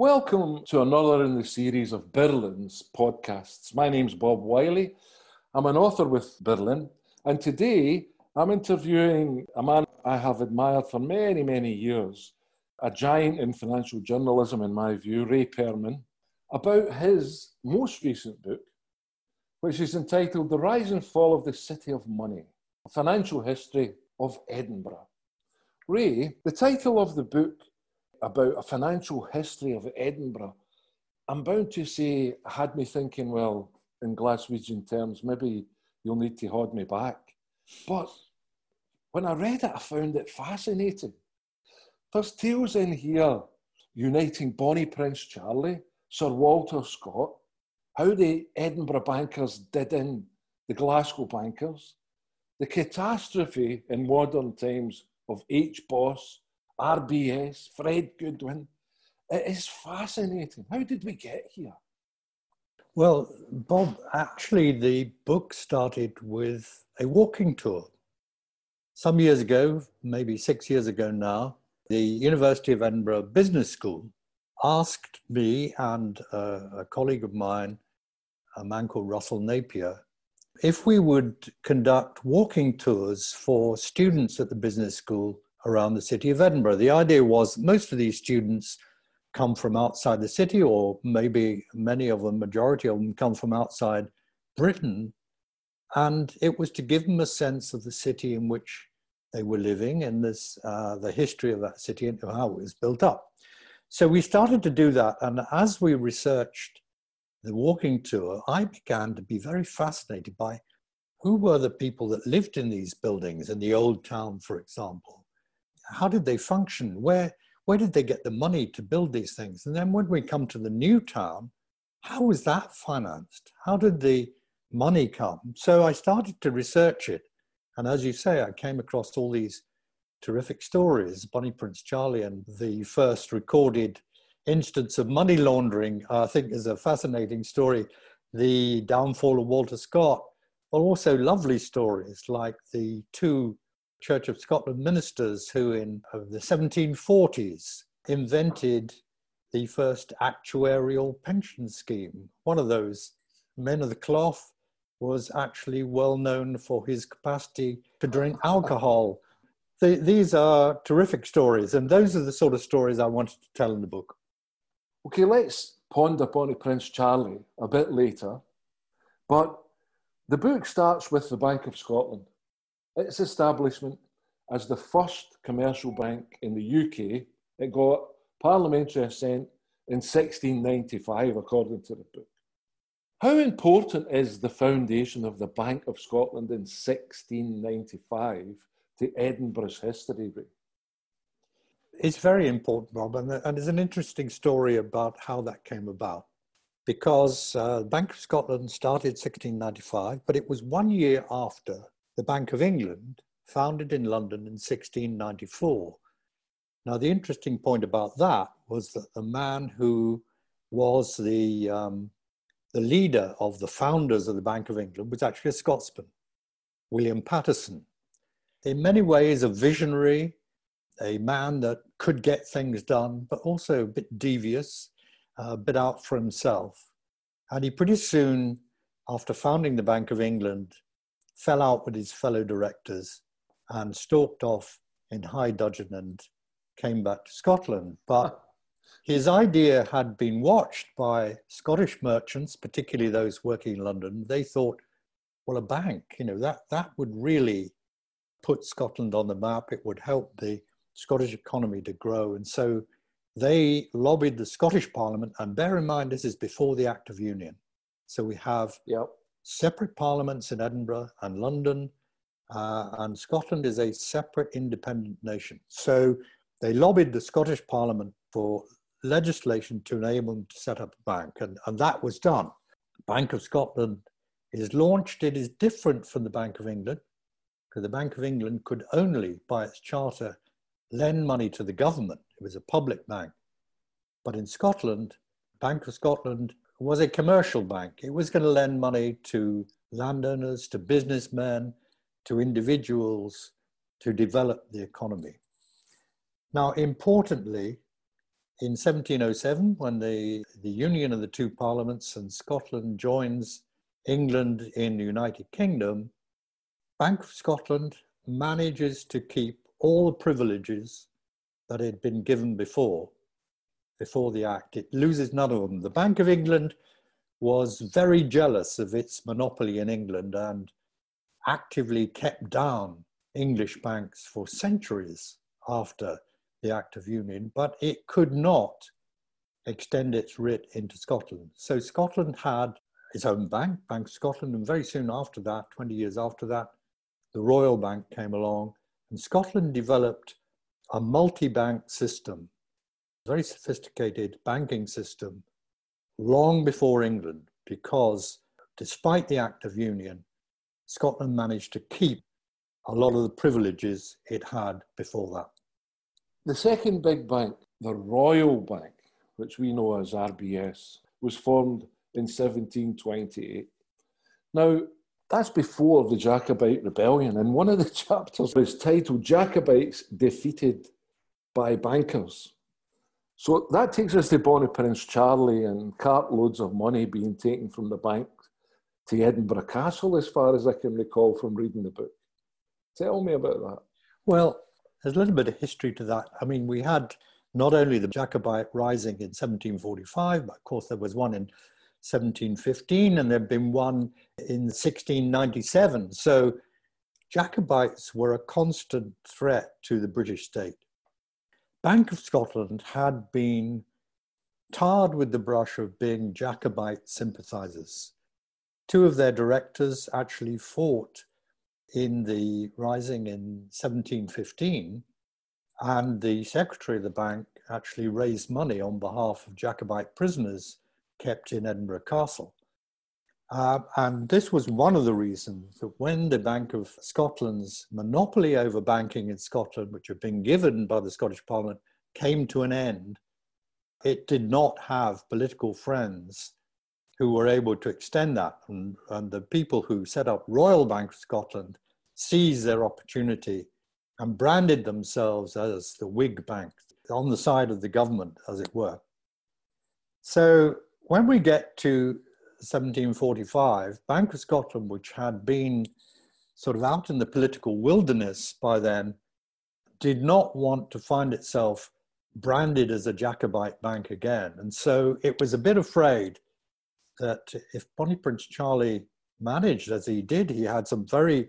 Welcome to another in the series of Birlinn's podcasts. My name's Bob Wylie. I'm an author with Berlin, and today I'm interviewing a man I have admired for many, many years, a giant in financial journalism, in my view, Ray Perman, about his most recent book, which is entitled The Rise and Fall of the City of Money A Financial History of Edinburgh. Ray, the title of the book about a financial history of Edinburgh, I'm bound to say had me thinking, well, in Glaswegian terms, maybe you'll need to hold me back. But when I read it, I found it fascinating. There's tales in here uniting Bonnie Prince Charlie, Sir Walter Scott, how the Edinburgh bankers did in the Glasgow bankers, the catastrophe in modern times of HBOS, RBS, Fred Goodwin. It is fascinating. How did we get here? Well, Bob, actually, the book started with a walking tour. Some years ago, maybe six years ago now, the University of Edinburgh Business School asked me and uh, a colleague of mine, a man called Russell Napier, if we would conduct walking tours for students at the business school around the city of Edinburgh. The idea was most of these students come from outside the city, or maybe many of them, majority of them, come from outside Britain. And it was to give them a sense of the city in which they were living and this, uh, the history of that city and how it was built up. So we started to do that. And as we researched the walking tour, I began to be very fascinated by who were the people that lived in these buildings in the old town, for example. How did they function? Where, where did they get the money to build these things? And then when we come to the new town, how was that financed? How did the money come? So I started to research it. And as you say, I came across all these terrific stories. Bonnie Prince Charlie and the first recorded instance of money laundering, I think, is a fascinating story. The downfall of Walter Scott, but also lovely stories like the two Church of Scotland ministers who, in the 1740s, invented the first actuarial pension scheme. One of those men of the cloth was actually well known for his capacity to drink alcohol. The, these are terrific stories, and those are the sort of stories I wanted to tell in the book. Okay, let's ponder upon Prince Charlie a bit later, but the book starts with the Bank of Scotland. Its establishment as the first commercial bank in the UK, it got parliamentary assent in 1695, according to the book. How important is the foundation of the Bank of Scotland in 1695 to Edinburgh's history, It's very important, Bob, and, and there's an interesting story about how that came about. Because uh, Bank of Scotland started 1695, but it was one year after the Bank of England, founded in London in 1694. Now, the interesting point about that was that the man who was the um, the leader of the founders of the Bank of England was actually a Scotsman, William Paterson. In many ways, a visionary, a man that could get things done, but also a bit devious, a bit out for himself. And he pretty soon, after founding the Bank of England, fell out with his fellow directors and stalked off in high dudgeon and came back to Scotland. But his idea had been watched by Scottish merchants, particularly those working in London. They thought, well, a bank, you know, that, that would really put Scotland on the map. It would help the Scottish economy to grow. And so they lobbied the Scottish Parliament. And bear in mind, this is before the Act of Union. So we have yep. Separate parliaments in Edinburgh and London, uh, and Scotland is a separate independent nation. So they lobbied the Scottish Parliament for legislation to enable them to set up a bank, and, and that was done. Bank of Scotland is launched. It is different from the Bank of England because the Bank of England could only, by its charter, lend money to the government. It was a public bank. But in Scotland, Bank of Scotland was a commercial bank. It was going to lend money to landowners, to businessmen, to individuals to develop the economy. Now, importantly, in 1707, when the, the union of the two parliaments and Scotland joins England in the United Kingdom, Bank of Scotland manages to keep all the privileges that had been given before, before the Act. It loses none of them. The Bank of England was very jealous of its monopoly in England and actively kept down English banks for centuries after the Act of Union, but it could not extend its writ into Scotland. So Scotland had its own bank, Bank of Scotland, and very soon after that, 20 years after that, the Royal Bank came along, and Scotland developed a multi bank system, very sophisticated banking system, long before England, because despite the Act of Union, Scotland managed to keep a lot of the privileges it had before that. The second big bank, the Royal Bank, which we know as RBS, was formed in 1728. Now, that's before the Jacobite Rebellion, and one of the chapters is titled Jacobites Defeated by Bankers. So that takes us to Bonnie Prince Charlie and cartloads of money being taken from the bank to Edinburgh Castle, as far as I can recall from reading the book. Tell me about that. Well, there's a little bit of history to that. I mean, we had not only the Jacobite rising in 1745, but of course there was one in 1715 and there'd been one in 1697. So Jacobites were a constant threat to the British state. Bank of Scotland had been tarred with the brush of being Jacobite sympathizers. Two of their directors actually fought in the rising in 1715, and the secretary of the bank actually raised money on behalf of Jacobite prisoners kept in Edinburgh Castle. Uh, and this was one of the reasons that when the Bank of Scotland's monopoly over banking in Scotland, which had been given by the Scottish Parliament, came to an end, it did not have political friends who were able to extend that. And, and the people who set up Royal Bank of Scotland seized their opportunity and branded themselves as the Whig Bank, on the side of the government, as it were. So when we get to 1745, Bank of Scotland, which had been sort of out in the political wilderness by then, did not want to find itself branded as a Jacobite bank again. And so it was a bit afraid that if Bonnie Prince Charlie managed as he did, he had some very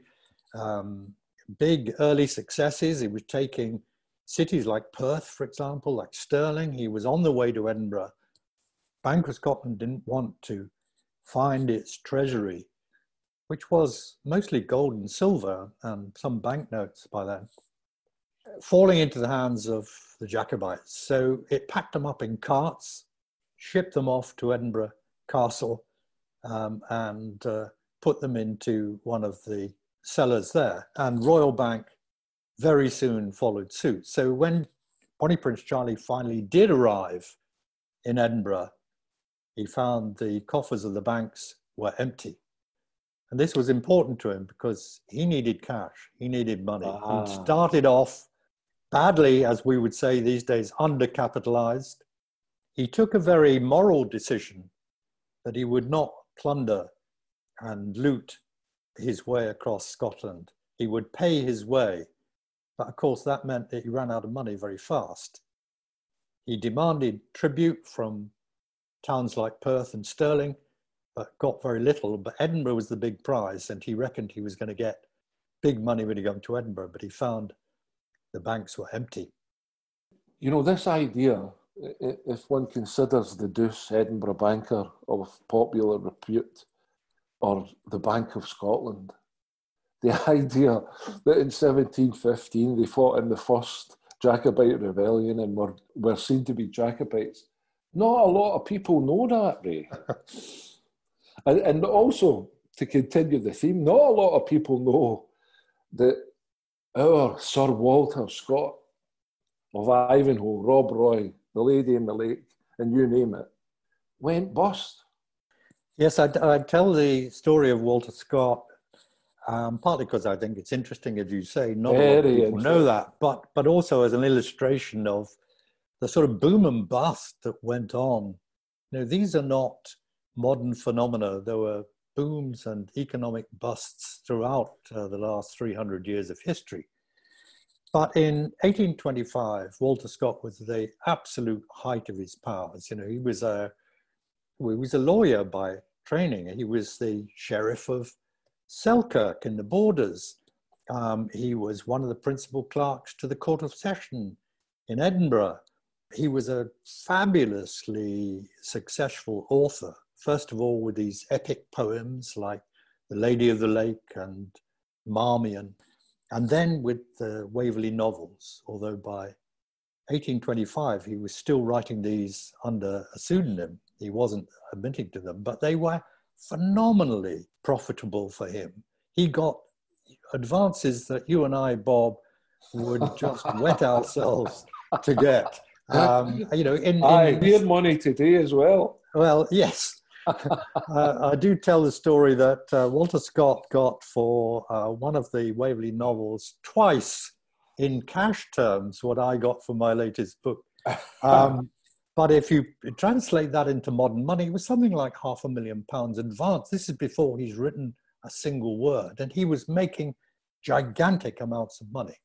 um, big early successes. He was taking cities like Perth, for example, like Stirling. He was on the way to Edinburgh. Bank of Scotland didn't want to find its treasury, which was mostly gold and silver and some banknotes by then, falling into the hands of the Jacobites. So it packed them up in carts, shipped them off to Edinburgh castle um, and uh, put them into one of the cellars there. And Royal Bank very soon followed suit. So when Bonnie Prince Charlie finally did arrive in Edinburgh, he found the coffers of the banks were empty. And this was important to him because he needed cash, he needed money. Ah. He started off badly, as we would say these days, undercapitalized. He took a very moral decision that he would not plunder and loot his way across Scotland. He would pay his way, but of course that meant that he ran out of money very fast. He demanded tribute from towns like Perth and Stirling, but got very little. But Edinburgh was the big prize, and he reckoned he was going to get big money when he got to Edinburgh, but he found the banks were empty. You know, this idea if one considers the Douce Edinburgh banker of popular repute or the Bank of Scotland, the idea that in 1715 they fought in the first Jacobite rebellion and were, were seen to be Jacobites, not a lot of people know that, Ray. and, and also, to continue the theme, not a lot of people know that our Sir Walter Scott of Ivanhoe, Rob Roy, the lady in the lake, and you name it, went bust. Yes, I, I tell the story of Walter Scott um, partly because I think it's interesting, as you say, not Very a lot of people know that, but but also as an illustration of the sort of boom and bust that went on. You know, these are not modern phenomena. There were booms and economic busts throughout uh, the last 300 years of history. But in 1825, Walter Scott was the absolute height of his powers. You know, he was a he was a lawyer by training. He was the sheriff of Selkirk in the Borders. Um, he was one of the principal clerks to the Court of Session in Edinburgh. He was a fabulously successful author, first of all, with these epic poems like The Lady of the Lake and Marmion, and then with the Waverley novels, although by 1825 he was still writing these under a pseudonym. He wasn't admitting to them, but they were phenomenally profitable for him. He got advances that you and I, Bob, would just wet ourselves to get. Um, you know, in, in I need money today as well. Well, yes. uh, I do tell the story that uh, Walter Scott got for uh, one of the Waverley novels twice in cash terms what I got for my latest book. Um, but if you translate that into modern money, it was something like half a million pounds advance. This is before he's written a single word, and he was making gigantic amounts of money.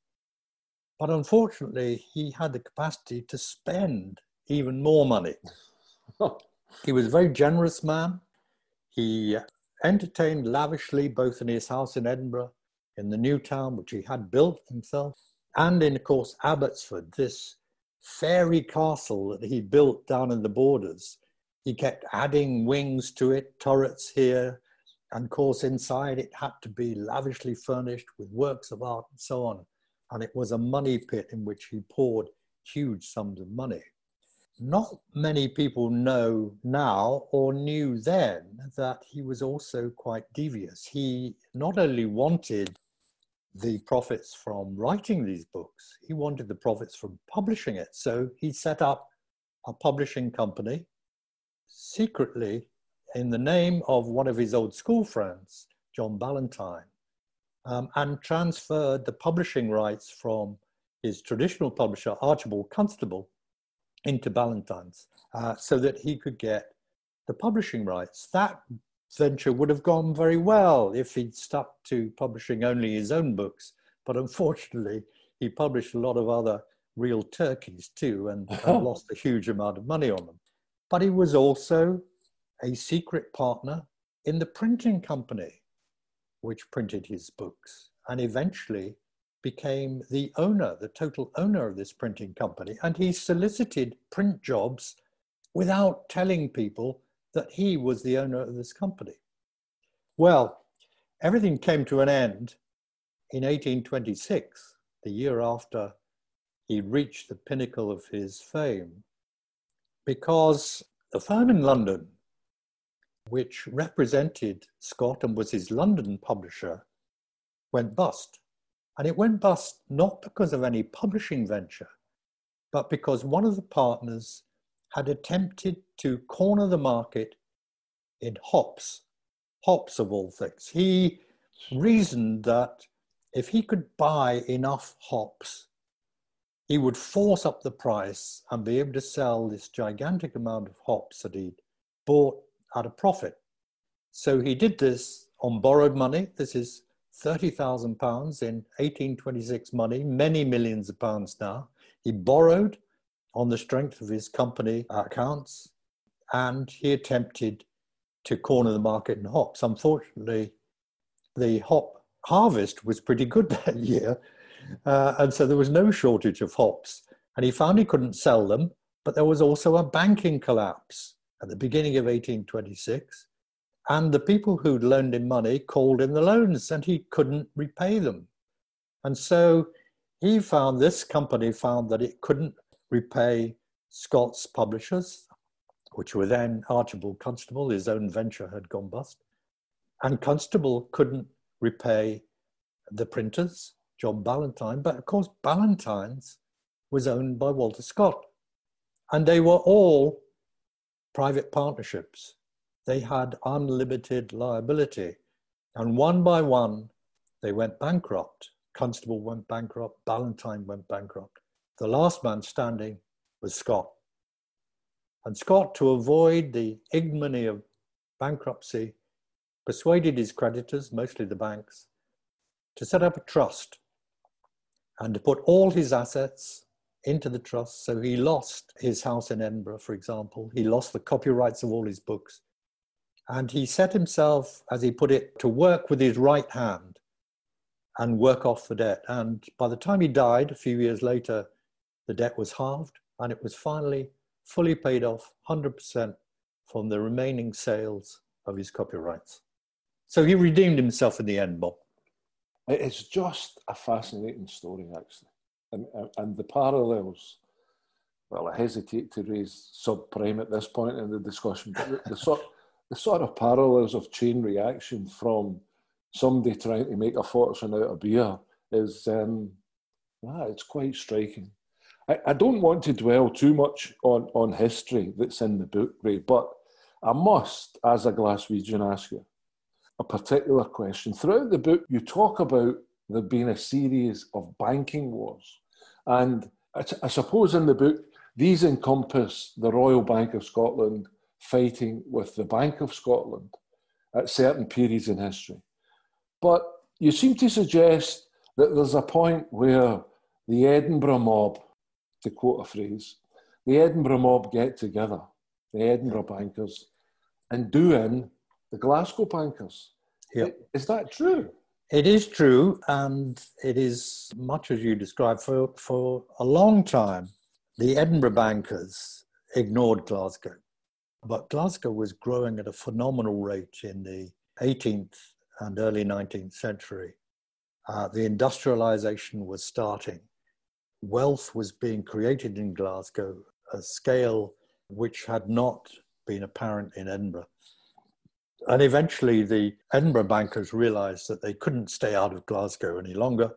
But unfortunately, he had the capacity to spend even more money. he was a very generous man. He entertained lavishly both in his house in Edinburgh, in the new town, which he had built himself, and in, of course, Abbotsford, this fairy castle that he built down in the borders. He kept adding wings to it, turrets here, and of course inside it had to be lavishly furnished with works of art and so on. And it was a money pit in which he poured huge sums of money. Not many people know now or knew then that he was also quite devious. He not only wanted the profits from writing these books. He wanted the profits from publishing it. So he set up a publishing company secretly in the name of one of his old school friends, John Ballantyne, um, and transferred the publishing rights from his traditional publisher, Archibald Constable, into Ballantyne's uh, so that he could get the publishing rights. That venture would have gone very well if he'd stuck to publishing only his own books. But unfortunately, he published a lot of other real turkeys too and, and lost a huge amount of money on them. But he was also a secret partner in the printing company, which printed his books, and eventually became the owner, the total owner of this printing company. And he solicited print jobs without telling people that he was the owner of this company. Well, everything came to an end in 1826, the year after he reached the pinnacle of his fame, because the firm in London, which represented Scott and was his London publisher, went bust. And it went bust not because of any publishing venture, but because one of the partners had attempted to corner the market in hops, hops of all things. He reasoned that if he could buy enough hops, he would force up the price and be able to sell this gigantic amount of hops that he'd bought at a profit. So he did this on borrowed money. This is 30,000 pounds in 1826 money, many millions of pounds now. He borrowed on the strength of his company accounts, and he attempted to corner the market in hops. Unfortunately, the hop harvest was pretty good that year, uh, and so there was no shortage of hops. And he found he couldn't sell them, but there was also a banking collapse at the beginning of 1826. And the people who'd loaned him money called in the loans and he couldn't repay them. And so he found this company found that it couldn't repay Scott's publishers, which were then Archibald Constable, his own venture had gone bust. And Constable couldn't repay the printers, John Ballantyne, but of course, Ballantyne's was owned by Walter Scott. And they were all private partnerships. They had unlimited liability. And one by one, they went bankrupt. Constable went bankrupt, Ballantyne went bankrupt. The last man standing was Scott. And Scott, to avoid the ignominy of bankruptcy, persuaded his creditors, mostly the banks, to set up a trust and to put all his assets into the trust. So he lost his house in Edinburgh, for example. He lost the copyrights of all his books. And he set himself, as he put it, to work with his right hand and work off the debt. And by the time he died, a few years later, the debt was halved and it was finally fully paid off 100% from the remaining sales of his copyrights. So he redeemed himself in the end, Bob. It's just a fascinating story, actually. And, and the parallels, well, I hesitate to raise subprime at this point in the discussion, but the, the, sort, the sort of parallels of chain reaction from somebody trying to make a fortune out of beer is, um, ah, it's quite striking. I, I don't want to dwell too much on, on history that's in the book, Ray, but I must, as a Glaswegian, ask you a particular question. Throughout the book, you talk about there being a series of banking wars. And I, I suppose in the book, these encompass the Royal Bank of Scotland fighting with the Bank of Scotland at certain periods in history. But you seem to suggest that there's a point where the Edinburgh mob, to quote a phrase, the Edinburgh mob get together, the Edinburgh bankers, and do in the Glasgow bankers. Yep. Is that true? It is true, and it is much as you described. For, for a long time, the Edinburgh bankers ignored Glasgow. But Glasgow was growing at a phenomenal rate in the 18th and early 19th century. Uh, the industrialization was starting. Wealth was being created in Glasgow, a scale which had not been apparent in Edinburgh. And eventually, the Edinburgh bankers realized that they couldn't stay out of Glasgow any longer,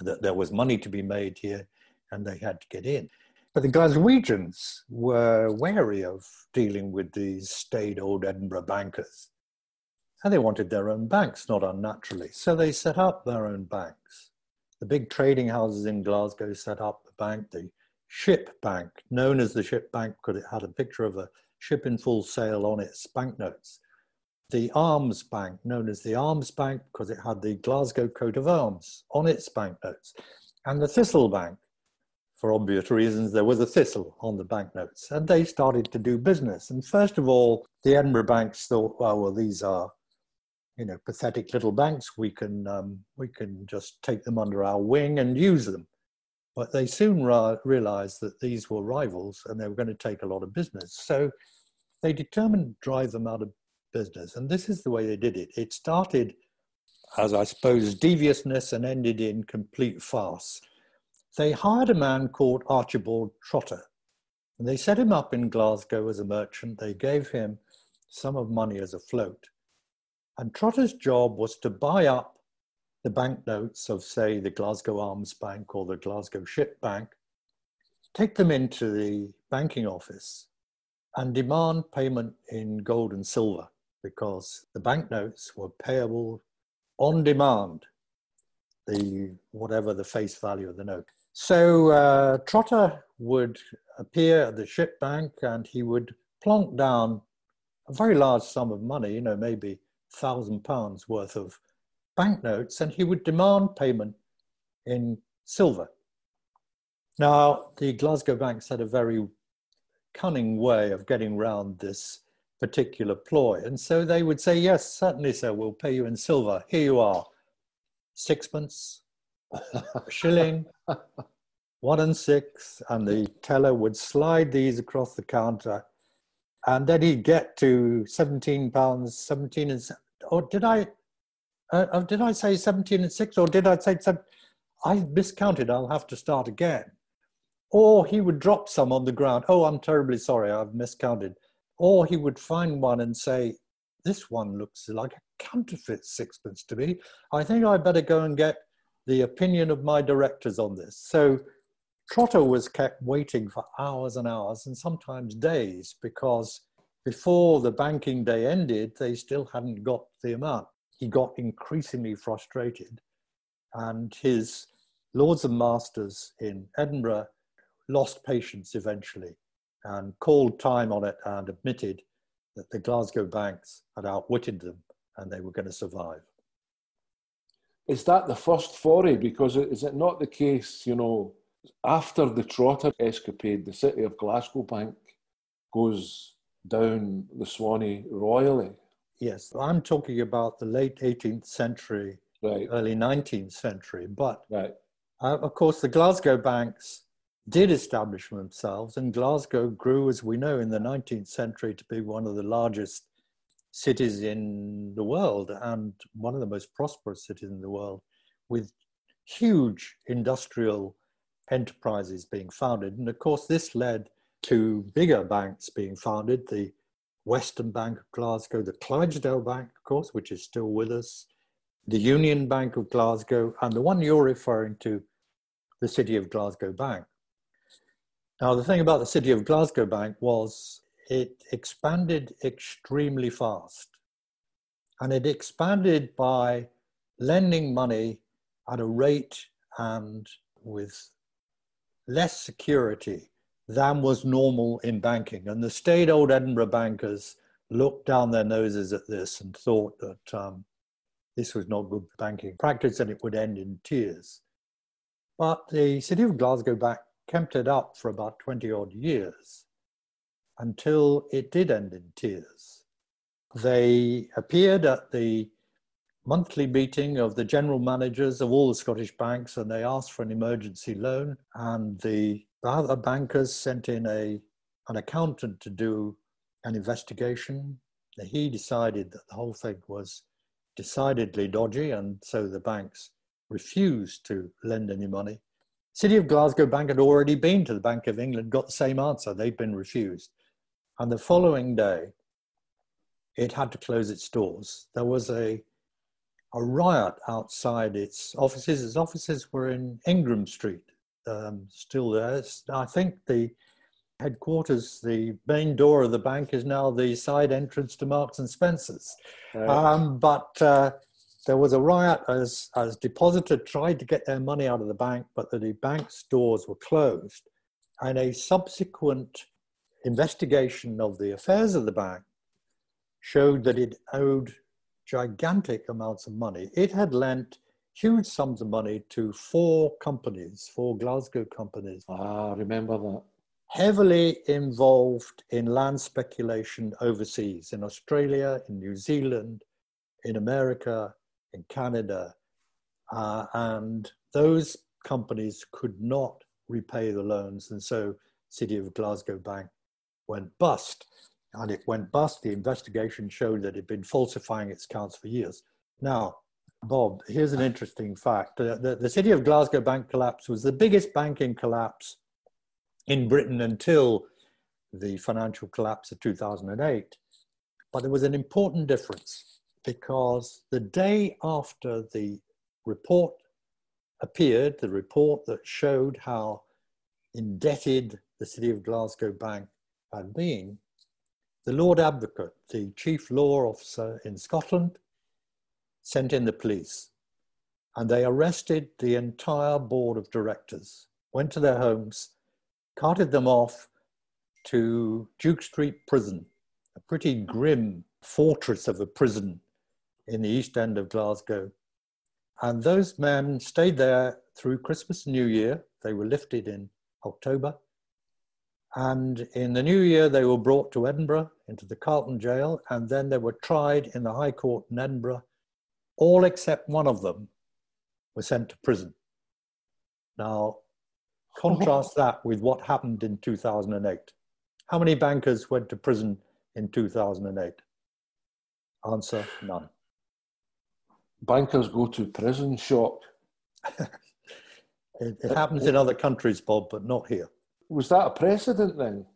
that there was money to be made here, and they had to get in. But the Glaswegians were wary of dealing with these staid old Edinburgh bankers. And they wanted their own banks, not unnaturally. So they set up their own banks. The big trading houses in Glasgow set up the bank, the Ship Bank, known as the Ship Bank because it had a picture of a ship in full sail on its banknotes the Arms Bank, known as the Arms Bank because it had the Glasgow coat of arms on its banknotes, and the Thistle Bank. For obvious reasons, there was a thistle on the banknotes, and they started to do business. And first of all, the Edinburgh banks thought, well, well, these are, you know, pathetic little banks. We can um, we can just take them under our wing and use them. But they soon ra- realized that these were rivals and they were going to take a lot of business. So they determined to drive them out of business. And this is the way they did it. It started as, I suppose, deviousness and ended in complete farce. They hired a man called Archibald Trotter. And they set him up in Glasgow as a merchant. They gave him some of money as a float. And Trotter's job was to buy up the banknotes of, say, the Glasgow Arms Bank or the Glasgow Ship Bank, take them into the banking office, and demand payment in gold and silver because the banknotes were payable on demand, the whatever the face value of the note. So uh, Trotter would appear at the ship bank and he would plonk down a very large sum of money, you know, maybe thousand pounds worth of banknotes, and he would demand payment in silver. Now, the Glasgow banks had a very cunning way of getting round this particular ploy. And so they would say, Yes, certainly, sir, we'll pay you in silver. Here you are, sixpence, a shilling, one and six. And the teller would slide these across the counter. And then he'd get to 17 pounds, 17 and, or did I, uh, uh, did I say 17 and six, or did I say, I miscounted, I'll have to start again. Or he would drop some on the ground. Oh, I'm terribly sorry, I've miscounted. Or he would find one and say, This one looks like a counterfeit sixpence to me. I think I better go and get the opinion of my directors on this. So Trotter was kept waiting for hours and hours and sometimes days because before the banking day ended, they still hadn't got the amount. He got increasingly frustrated, and his lords and masters in Edinburgh lost patience eventually and called time on it and admitted that the Glasgow banks had outwitted them and they were going to survive. Is that the first foray? Because is it not the case, you know, after the Trotter escapade, the city of Glasgow Bank goes down the Swanee royally? Yes, I'm talking about the late 18th century, right. early 19th century. But right. uh, of course, the Glasgow banks did establish themselves, and Glasgow grew, as we know, in the 19th century to be one of the largest cities in the world and one of the most prosperous cities in the world, with huge industrial enterprises being founded. And of course, this led to bigger banks being founded the Western Bank of Glasgow, the Clydesdale Bank, of course, which is still with us, the Union Bank of Glasgow, and the one you're referring to, the City of Glasgow Bank. Now, the thing about the City of Glasgow Bank was it expanded extremely fast. And it expanded by lending money at a rate and with less security than was normal in banking. And the staid old Edinburgh bankers looked down their noses at this and thought that um, this was not good banking practice and it would end in tears. But the City of Glasgow Bank kept it up for about 20 odd years until it did end in tears. They appeared at the monthly meeting of the general managers of all the Scottish banks and they asked for an emergency loan. And the other bankers sent in a, an accountant to do an investigation. He decided that the whole thing was decidedly dodgy, and so the banks refused to lend any money. City of Glasgow Bank had already been to the Bank of England, got the same answer. They'd been refused. And the following day, it had to close its doors. There was a, a riot outside its offices. Its offices were in Ingram Street, um, still there. I think the headquarters, the main door of the bank is now the side entrance to Marks and Spencer's. Um, but uh, there was a riot as, as depositor tried to get their money out of the bank, but the bank's doors were closed. And a subsequent investigation of the affairs of the bank showed that it owed gigantic amounts of money. It had lent huge sums of money to four companies, four Glasgow companies. Ah, remember that. Heavily involved in land speculation overseas, in Australia, in New Zealand, in America, in Canada. Uh, and those companies could not repay the loans. And so City of Glasgow Bank went bust. And it went bust. The investigation showed that it had been falsifying its accounts for years. Now, Bob, here's an interesting fact. The, the, the, City of Glasgow bank collapse was the biggest banking collapse in Britain until the financial collapse of 2008. But there was an important difference because the day after the report appeared, the report that showed how indebted the City of Glasgow Bank had been, the Lord Advocate, the chief law officer in Scotland, sent in the police and they arrested the entire board of directors, went to their homes, carted them off to Duke Street Prison, a pretty grim fortress of a prison in the east end of Glasgow. And those men stayed there through Christmas and New Year. They were lifted in October. And in the new year, they were brought to Edinburgh into the Calton jail, and then they were tried in the High Court in Edinburgh. All except one of them were sent to prison. Now, contrast that with what happened in 2008. How many bankers went to prison in 2008? Answer none. Bankers go to prison shock. it, it happens in other countries, Bob, but not here. Was that a precedent then?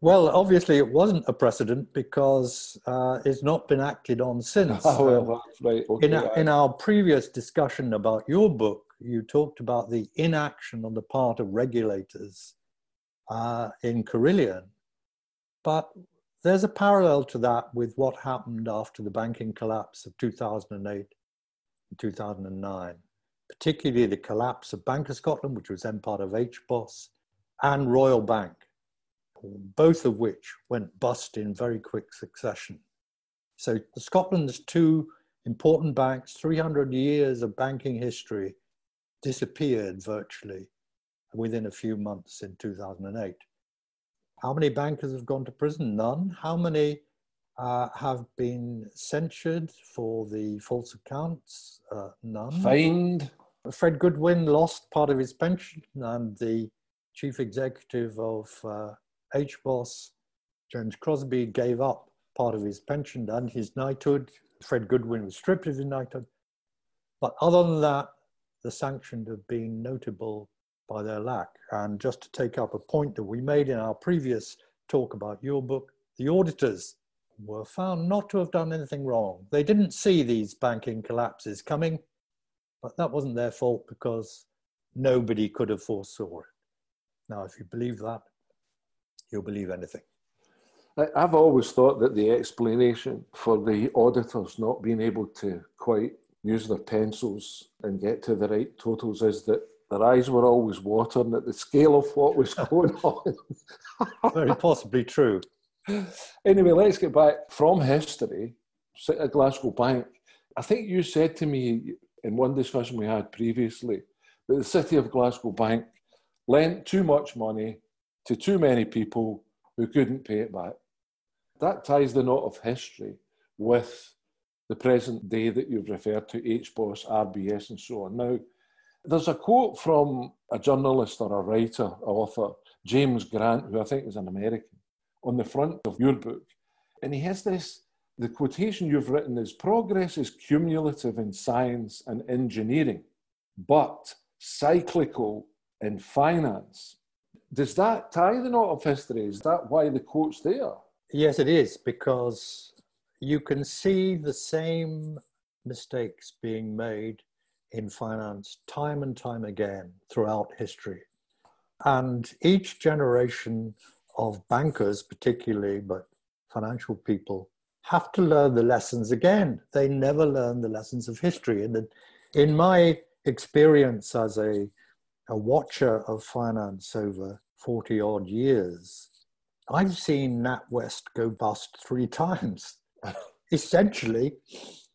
Well, obviously, it wasn't a precedent because uh, it's not been acted on since. Oh, well, right. okay, in, in our previous discussion about your book, you talked about the inaction on the part of regulators uh, in Carillion. But there's a parallel to that with what happened after the banking collapse of 2008 and 2009, particularly the collapse of Bank of Scotland, which was then part of HBOS, and Royal Bank, both of which went bust in very quick succession. So Scotland's two important banks, 300 years of banking history, disappeared virtually within a few months in 2008. How many bankers have gone to prison? None. How many uh, have been censured for the false accounts? Uh, none. Fined. Fred Goodwin lost part of his pension, and the chief executive of uh, HBOS, James Crosby, gave up part of his pension and his knighthood. Fred Goodwin was stripped of his knighthood. But other than that, the sanctions have been notable by their lack. And just to take up a point that we made in our previous talk about your book, the auditors were found not to have done anything wrong. They didn't see these banking collapses coming, but that wasn't their fault because nobody could have foresaw it. Now, if you believe that, you'll believe anything. I've always thought that the explanation for the auditors not being able to quite use their pencils and get to the right totals is that their eyes were always watering at the scale of what was going on. Very possibly true. Anyway, let's get back from history. At Glasgow Bank, I think you said to me in one discussion we had previously that the city of Glasgow Bank lent too much money to too many people who couldn't pay it back. That ties the knot of history with the present day that you've referred to, HBOS, RBS, and so on. Now, there's a quote from a journalist or a writer, author, James Grant, who I think is an American, on the front of your book. And he has this the quotation you've written is progress is cumulative in science and engineering, but cyclical in finance. Does that tie the knot of history? Is that why the quote's there? Yes, it is, because you can see the same mistakes being made in finance time and time again throughout history. And each generation of bankers, particularly, but financial people, have to learn the lessons again. They never learn the lessons of history. And in my experience as a, a watcher of finance over 40 odd years, I've seen NatWest go bust three times essentially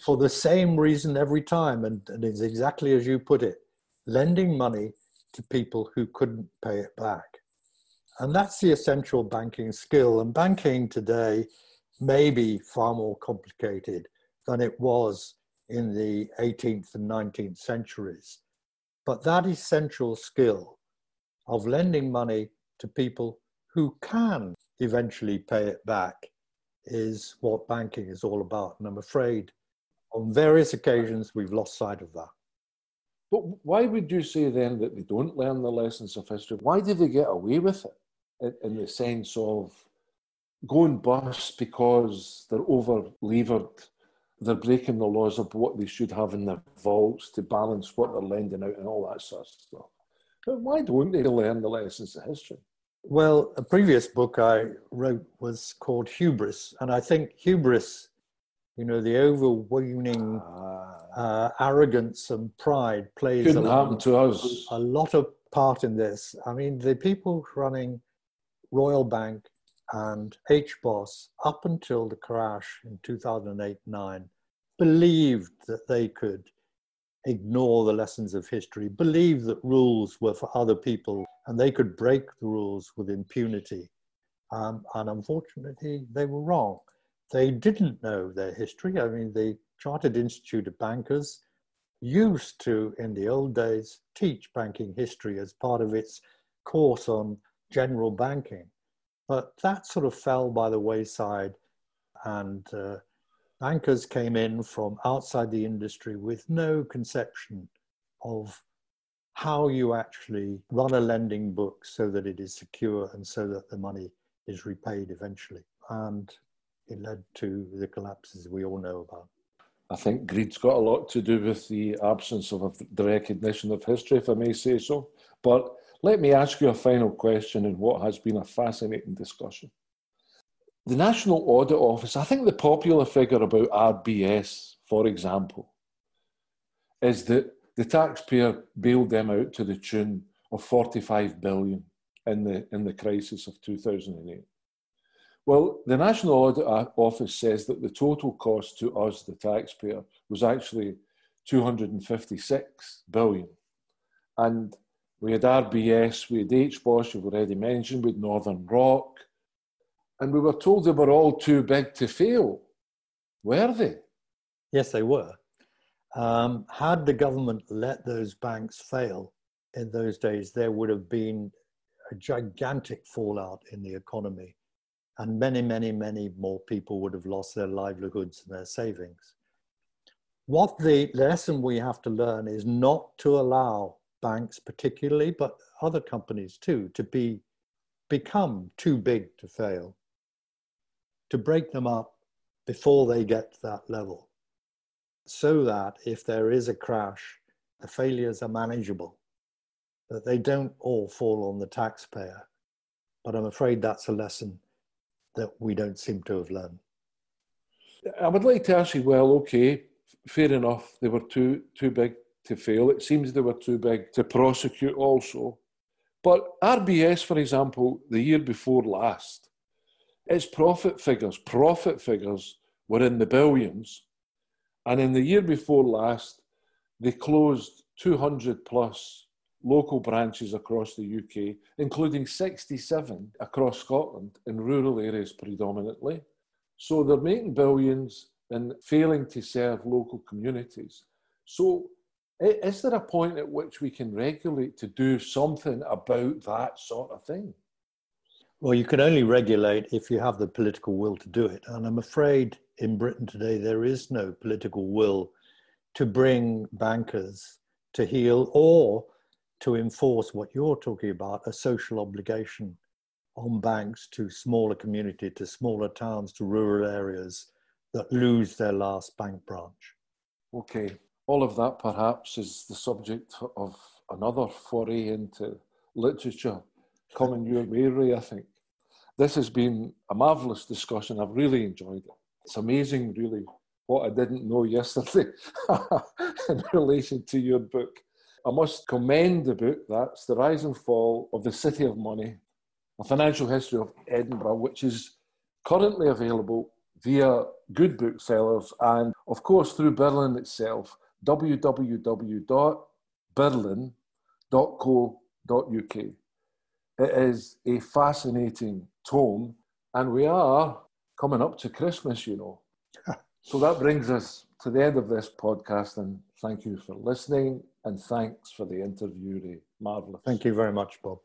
for the same reason every time. And, and it's exactly as you put it lending money to people who couldn't pay it back. And that's the essential banking skill. And banking today may be far more complicated than it was in the 18th and 19th centuries. But that essential skill of lending money to people who can eventually pay it back is what banking is all about. And I'm afraid on various occasions we've lost sight of that. But why would you say then that they don't learn the lessons of history? Why do they get away with it in, the sense of going bust because they're over levered? They're breaking the laws of what they should have in their vaults to balance what they're lending out and all that sort of stuff. But why don't they learn the lessons of history? Well, a previous book I wrote was called Hubris, and I think hubris, you know, the overweening ah. uh, arrogance and pride plays a, us. a lot of part in this. I mean, the people running Royal Bank and HBOS up until the crash in 2008-9 believed that they could ignore the lessons of history, believed that rules were for other people and they could break the rules with impunity. Um, and unfortunately, they were wrong. They didn't know their history. I mean, the Chartered Institute of Bankers used to, in the old days, teach banking history as part of its course on general banking. But that sort of fell by the wayside, and uh, bankers came in from outside the industry with no conception of how you actually run a lending book so that it is secure and so that the money is repaid eventually. And it led to the collapses we all know about. I think greed's got a lot to do with the absence of the recognition of history, if I may say so. But let me ask you a final question in what has been a fascinating discussion. The National Audit Office, I think the popular figure about RBS, for example, is that the taxpayer bailed them out to the tune of 45 billion in the, in the crisis of 2008? Well, the National Audit Office says that the total cost to us, the taxpayer, was actually 256 billion. And we had RBS, we had HBOS, you've already mentioned, with Northern Rock, and we were told they were all too big to fail. Were they? Yes, they were. Um, had the government let those banks fail in those days, there would have been a gigantic fallout in the economy, and many, many, many more people would have lost their livelihoods and their savings. What the lesson we have to learn is not to allow banks, particularly, but other companies too, to be become too big to fail, to break them up before they get to that level, so that if there is a crash, the failures are manageable, that they don't all fall on the taxpayer. But I'm afraid that's a lesson that we don't seem to have learned. I would like to ask you, well, okay, fair enough, they were too too big to fail. It seems they were too big to prosecute also. But RBS, for example, the year before last, its profit figures, profit figures were in the billions. And in the year before last, they closed 200 plus local branches across the UK, including 67 across Scotland in rural areas predominantly. So they're making billions and failing to serve local communities. So is there a point at which we can regulate to do something about that sort of thing? Well, you can only regulate if you have the political will to do it. And I'm afraid in Britain today, there is no political will to bring bankers to heel or to enforce what you're talking about a social obligation on banks to smaller community, to smaller towns, to rural areas that lose their last bank branch. Okay, all of that perhaps is the subject of another foray into literature coming your way, Ray, I think. This has been a marvellous discussion. I've really enjoyed it. It's amazing, really, what I didn't know yesterday in relation to your book. I must commend the book. That's The Rise and Fall of the City of Money, a financial history of Edinburgh, which is currently available via good booksellers and, of course, through Birlinn itself www.birlinn.co.uk. It is a fascinating tome, and we are coming up to Christmas, you know. so that brings us to the end of this podcast, and thank you for listening, and thanks for the interview, Ray. Marvellous. Thank you very much, Bob.